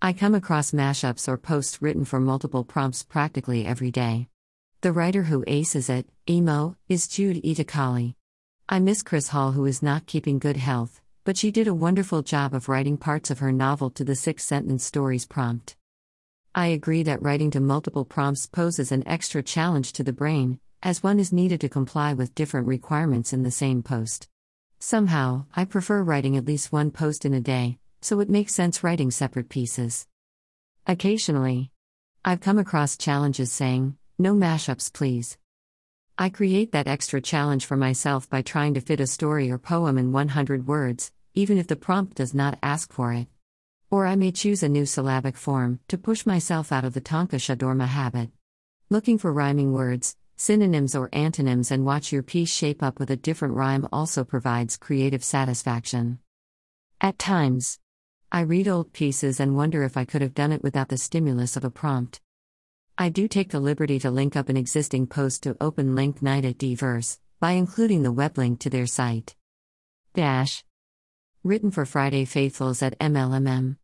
I come across mashups or posts written for multiple prompts practically every day. The writer who aces it, emo, is Jude Itakali. I miss Chris Hall, who is not keeping good health, but she did a wonderful job of writing parts of her novel to the six sentence stories prompt. I agree that writing to multiple prompts poses an extra challenge to the brain, as one is needed to comply with different requirements in the same post. Somehow, I prefer writing at least one post in a day, so it makes sense writing separate pieces. Occasionally, I've come across challenges saying, no mashups, please. I create that extra challenge for myself by trying to fit a story or poem in 100 words, even if the prompt does not ask for it. Or I may choose a new syllabic form to push myself out of the Tanka Shadorma habit. Looking for rhyming words, synonyms, or antonyms and watch your piece shape up with a different rhyme also provides creative satisfaction. At times, I read old pieces and wonder if I could have done it without the stimulus of a prompt. I do take the liberty to link up an existing post to Open Link Night at dVerse by including the web link to their site. Dash. Written for Friday Faithfuls at MLMM.